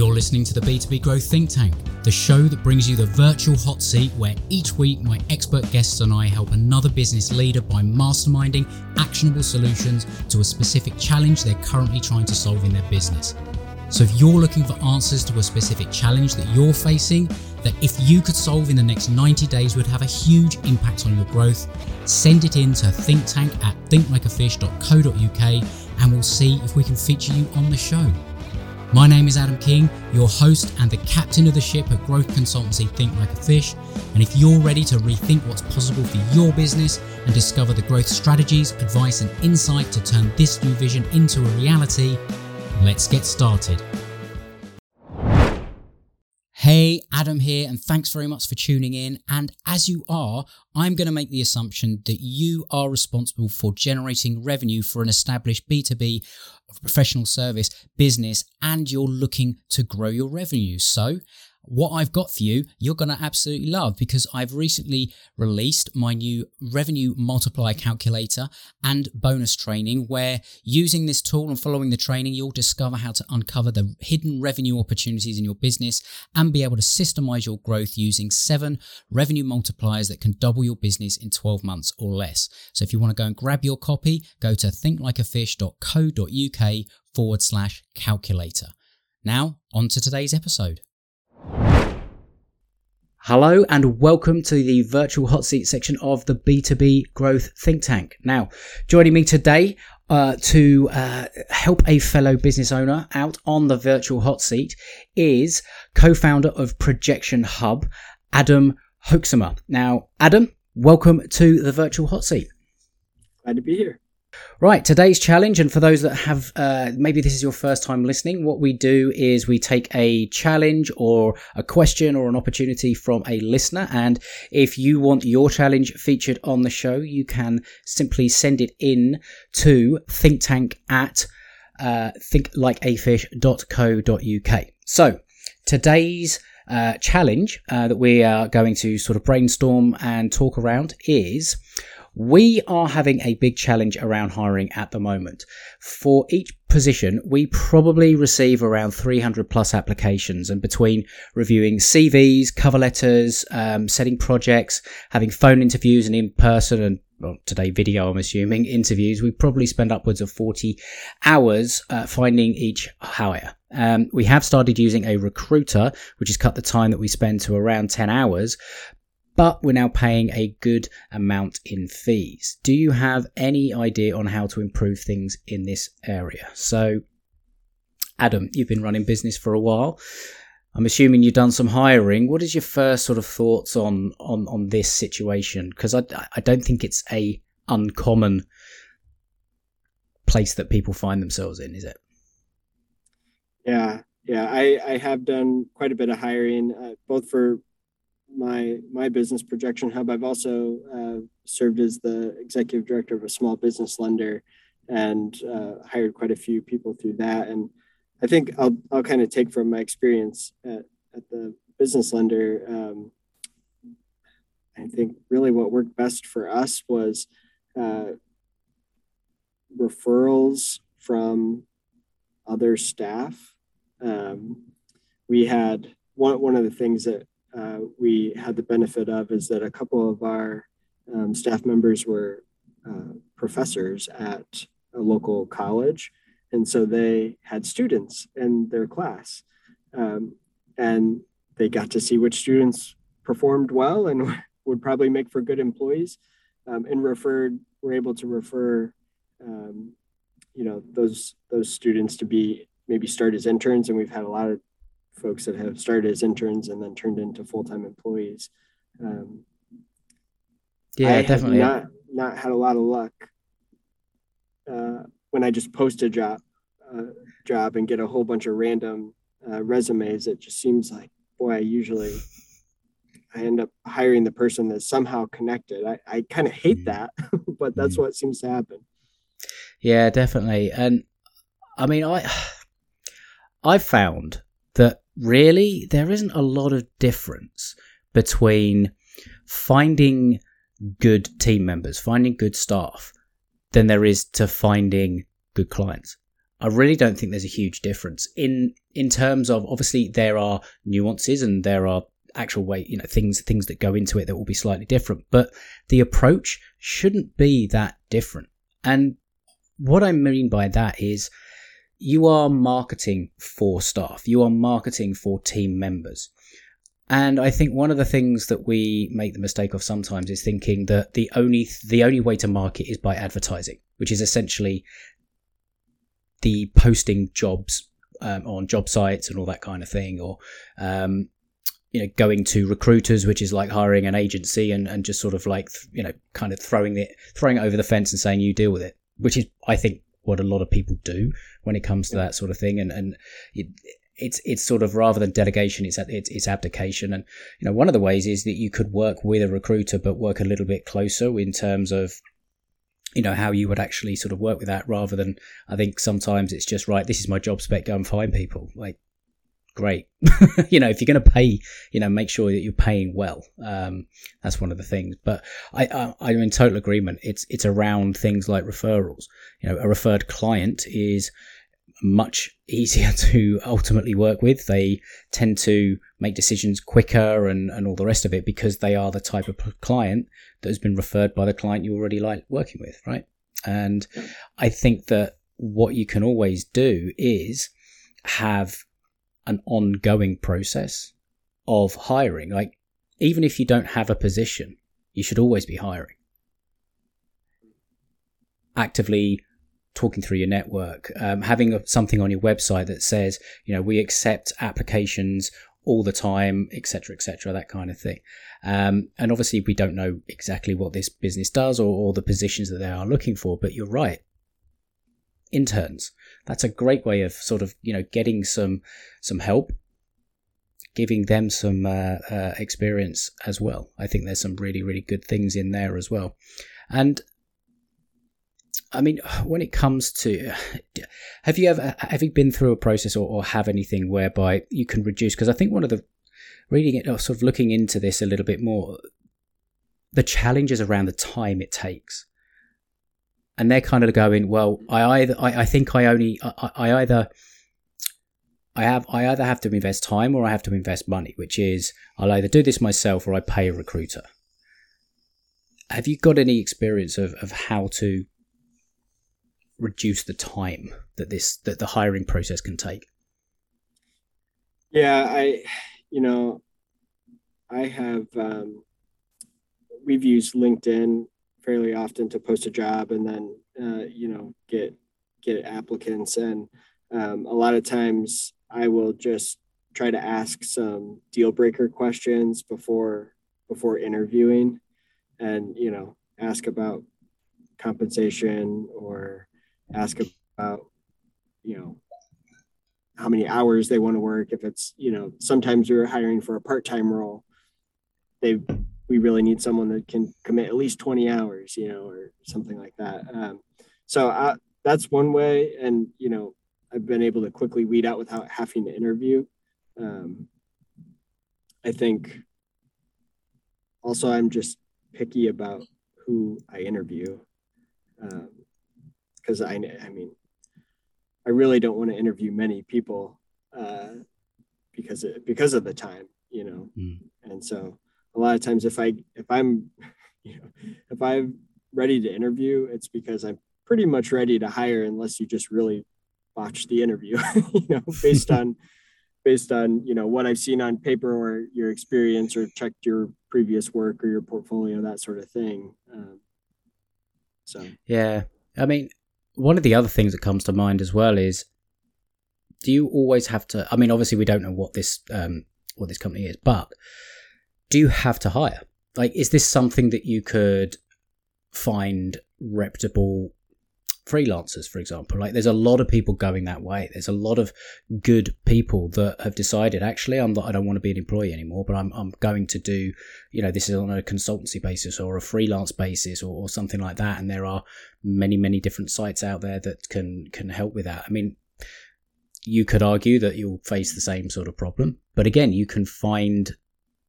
You're listening to the B2B Growth Think Tank, the show that brings you the virtual hot seat where each week my expert guests and I help another business leader by masterminding actionable solutions to a specific challenge they're currently trying to solve in their business. So if you're looking for answers to a specific challenge that you're facing, that if you could solve in the next 90 days would have a huge impact on your growth, send it in to thinktank at thinklikeafish.co.uk and we'll see if we can feature you on the show. My name is Adam King, your host and the captain of the ship at growth consultancy Think Like a Fish. And if you're ready to rethink what's possible for your business and discover the growth strategies, advice, and insight to turn this new vision into a reality, let's get started. Hey, Adam here, and thanks very much for tuning in. And as you are, I'm going to make the assumption that you are responsible for generating revenue for an established B2B professional service business and you're looking to grow your revenue. So, what I've got for you, you're going to absolutely love because I've recently released my new revenue multiplier calculator and bonus training where using this tool and following the training, you'll discover how to uncover the hidden revenue opportunities in your business and be able to systemize your growth using seven revenue multipliers that can double your business in 12 months or less. So if you want to go and grab your copy, go to thinklikeafish.co.uk forward slash calculator. Now, on to today's episode. Hello and welcome to the virtual hot seat section of the B2B Growth Think Tank. Now, joining me today uh, to uh, help a fellow business owner out on the virtual hot seat is co-founder of Projection Hub, Adam Hoeksema. Now, Adam, welcome to the virtual hot seat. Glad to be here. Right, today's challenge, and for those that have uh, maybe this is your first time listening, what we do is we take a challenge or a question or an opportunity from a listener. And if you want your challenge featured on the show, you can simply send it in to thinktank at uh, thinklikeafish.co.uk. So today's uh, challenge uh, that we are going to sort of brainstorm and talk around is we are having a big challenge around hiring at the moment. For each position, we probably receive around 300 plus applications, and between reviewing CVs, cover letters, um, setting projects, having phone interviews and in person and well, today video, I'm assuming, interviews, we probably spend upwards of 40 hours uh, finding each hire. Um, we have started using a recruiter, which has cut the time that we spend to around 10 hours, but we're now paying a good amount in fees. Do you have any idea on how to improve things in this area? So, Adam, you've been running business for a while. I'm assuming you've done some hiring. What is your first sort of thoughts on on on this situation? Because I I don't think it's a uncommon place that people find themselves in, is it? Yeah, yeah. I I have done quite a bit of hiring, uh, both for my my business projection hub. I've also uh, served as the executive director of a small business lender and uh, hired quite a few people through that. And i think i'll, I'll kind of take from my experience at, at the business lender um, i think really what worked best for us was uh, referrals from other staff. Um, we had one, one of the things that uh, we had the benefit of is that a couple of our um, staff members were uh, professors at a local college. And so they had students in their class. Um, and they got to see which students performed well and would probably make for good employees um, and referred were able to refer um, you know those those students to be maybe start as interns and we've had a lot of folks that have started as interns and then turned into full-time employees. Um, yeah, I definitely. Not not had a lot of luck uh, when I just post a job uh, job and get a whole bunch of random uh, resumes. It just seems like boy, I usually I end up hiring the person that's somehow connected. I, I kind of hate mm. that, but that's mm. what seems to happen. Yeah, definitely. And I mean, I I found really there isn't a lot of difference between finding good team members, finding good staff, than there is to finding good clients. I really don't think there's a huge difference in in terms of obviously there are nuances and there are actual way you know things things that go into it that will be slightly different, but the approach shouldn't be that different. And what I mean by that is you are marketing for staff, you are marketing for team members. And I think one of the things that we make the mistake of sometimes is thinking that the only the only way to market is by advertising, which is essentially the posting jobs um, on job sites and all that kind of thing, or um, you know going to recruiters, which is like hiring an agency and, and just sort of like you know kind of throwing it throwing it over the fence and saying you deal with it, which is I think what a lot of people do when it comes to that sort of thing, and and it, it's it's sort of rather than delegation, it's it's, it's abdication. And you know, one of the ways is that you could work with a recruiter, but work a little bit closer in terms of you know how you would actually sort of work with that, rather than I think sometimes it's just right. This is my job spec. Go and find people. Like great. you know, if you're going to pay, you know, make sure that you're paying well. Um, that's one of the things. But I, I, I'm in total agreement. It's it's around things like referrals. You know, a referred client is much easier to ultimately work with. They tend to make decisions quicker and, and all the rest of it because they are the type of client that has been referred by the client you already like working with, right? And I think that what you can always do is have an ongoing process of hiring. Like, even if you don't have a position, you should always be hiring. Actively talking through your network, um, having something on your website that says, you know, we accept applications all the time, etc., etc., that kind of thing. Um, and obviously, we don't know exactly what this business does or, or the positions that they are looking for, but you're right. Interns. That's a great way of sort of, you know, getting some some help, giving them some uh, uh, experience as well. I think there's some really, really good things in there as well. And I mean, when it comes to, have you ever have you been through a process or, or have anything whereby you can reduce? Because I think one of the reading it or sort of looking into this a little bit more, the challenges around the time it takes, and they're kind of going, well, I either I, I think I only I, I either I have I either have to invest time or I have to invest money, which is I'll either do this myself or I pay a recruiter. Have you got any experience of, of how to reduce the time that this that the hiring process can take yeah i you know i have um, we've used linkedin fairly often to post a job and then uh, you know get get applicants and um, a lot of times i will just try to ask some deal breaker questions before before interviewing and you know ask about compensation or ask about, you know, how many hours they want to work. If it's, you know, sometimes we're hiring for a part-time role, they we really need someone that can commit at least 20 hours, you know, or something like that. Um, so I, uh, that's one way. And, you know, I've been able to quickly weed out without having to interview. Um, I think also I'm just picky about who I interview. Um, because I, I mean, I really don't want to interview many people uh, because it, because of the time, you know. Mm. And so a lot of times, if I if I'm, you know, if I'm ready to interview, it's because I'm pretty much ready to hire, unless you just really botch the interview, you know, based on based on you know what I've seen on paper or your experience or checked your previous work or your portfolio, that sort of thing. Um, so yeah, I mean, one of the other things that comes to mind as well is do you always have to i mean obviously we don't know what this um, what this company is but do you have to hire like is this something that you could find reputable freelancers, for example. Like there's a lot of people going that way. There's a lot of good people that have decided actually I'm not, I don't want to be an employee anymore, but I'm I'm going to do, you know, this is on a consultancy basis or a freelance basis or, or something like that. And there are many many different sites out there that can can help with that. I mean, you could argue that you'll face the same sort of problem, but again, you can find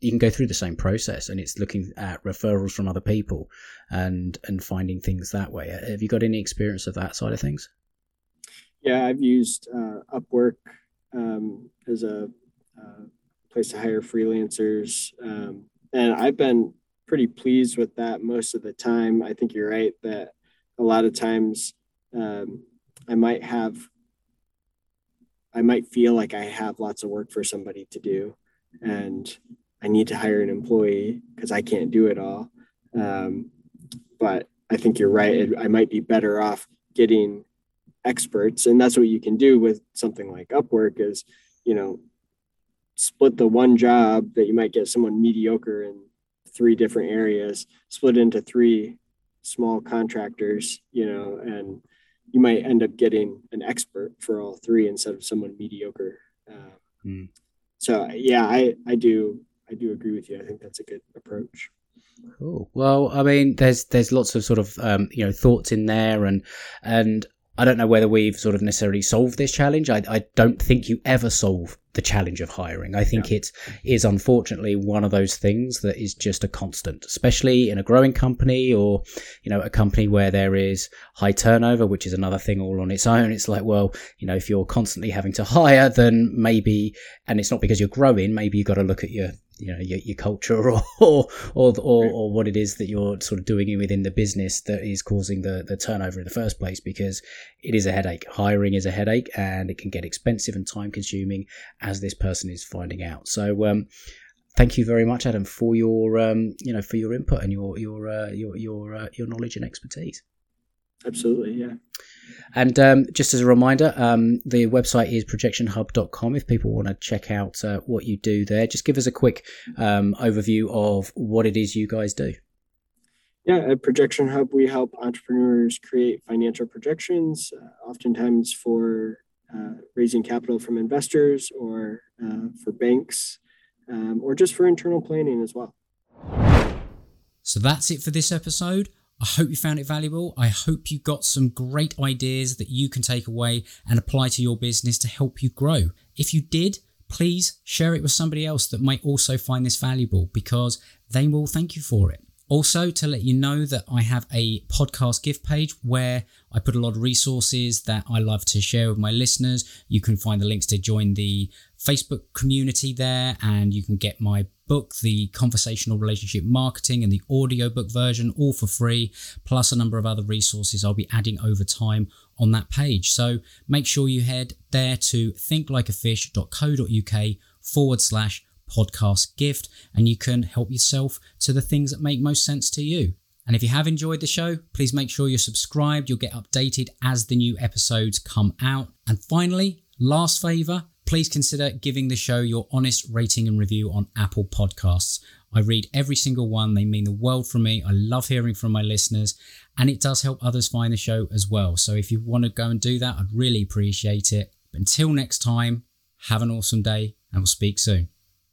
you can go through the same process and it's looking at referrals from other people and and finding things that way have you got any experience of that side of things Yeah, I've used uh, Upwork um, as a uh, place to hire freelancers, um, and I've been pretty pleased with that most of the time. I think you're right that a lot of times um, I might have, I might feel like I have lots of work for somebody to do, and I need to hire an employee because I can't do it all. Um, but I think you're right. I might be better off getting experts, and that's what you can do with something like Upwork. Is you know split the one job that you might get someone mediocre in three different areas, split into three small contractors, you know, and you might end up getting an expert for all three instead of someone mediocre. Uh, mm. So yeah, I I do I do agree with you. I think that's a good approach. Cool. Well, I mean, there's there's lots of sort of um, you know thoughts in there, and and I don't know whether we've sort of necessarily solved this challenge. I, I don't think you ever solve the challenge of hiring. I think yeah. it is unfortunately one of those things that is just a constant, especially in a growing company or, you know, a company where there is high turnover, which is another thing all on its own. It's like, well, you know, if you're constantly having to hire, then maybe, and it's not because you're growing, maybe you've got to look at your you know your, your culture or or, or or what it is that you're sort of doing within the business that is causing the the turnover in the first place because it is a headache. Hiring is a headache and it can get expensive and time consuming as this person is finding out. So um thank you very much adam for your um you know for your input and your your uh, your your uh, your knowledge and expertise absolutely yeah and um, just as a reminder, um, the website is projectionhub.com. If people want to check out uh, what you do there, just give us a quick um, overview of what it is you guys do. Yeah, at Projection Hub, we help entrepreneurs create financial projections, uh, oftentimes for uh, raising capital from investors or uh, for banks um, or just for internal planning as well. So that's it for this episode. I hope you found it valuable. I hope you got some great ideas that you can take away and apply to your business to help you grow. If you did, please share it with somebody else that might also find this valuable because they will thank you for it. Also, to let you know that I have a podcast gift page where I put a lot of resources that I love to share with my listeners. You can find the links to join the Facebook community there, and you can get my book, The Conversational Relationship Marketing, and the audiobook version, all for free, plus a number of other resources I'll be adding over time on that page. So make sure you head there to thinklikeafish.co.uk forward slash podcast gift, and you can help yourself to the things that make most sense to you. And if you have enjoyed the show, please make sure you're subscribed. You'll get updated as the new episodes come out. And finally, last favor, please consider giving the show your honest rating and review on Apple Podcasts. I read every single one, they mean the world for me. I love hearing from my listeners, and it does help others find the show as well. So if you want to go and do that, I'd really appreciate it. But until next time, have an awesome day, and we'll speak soon.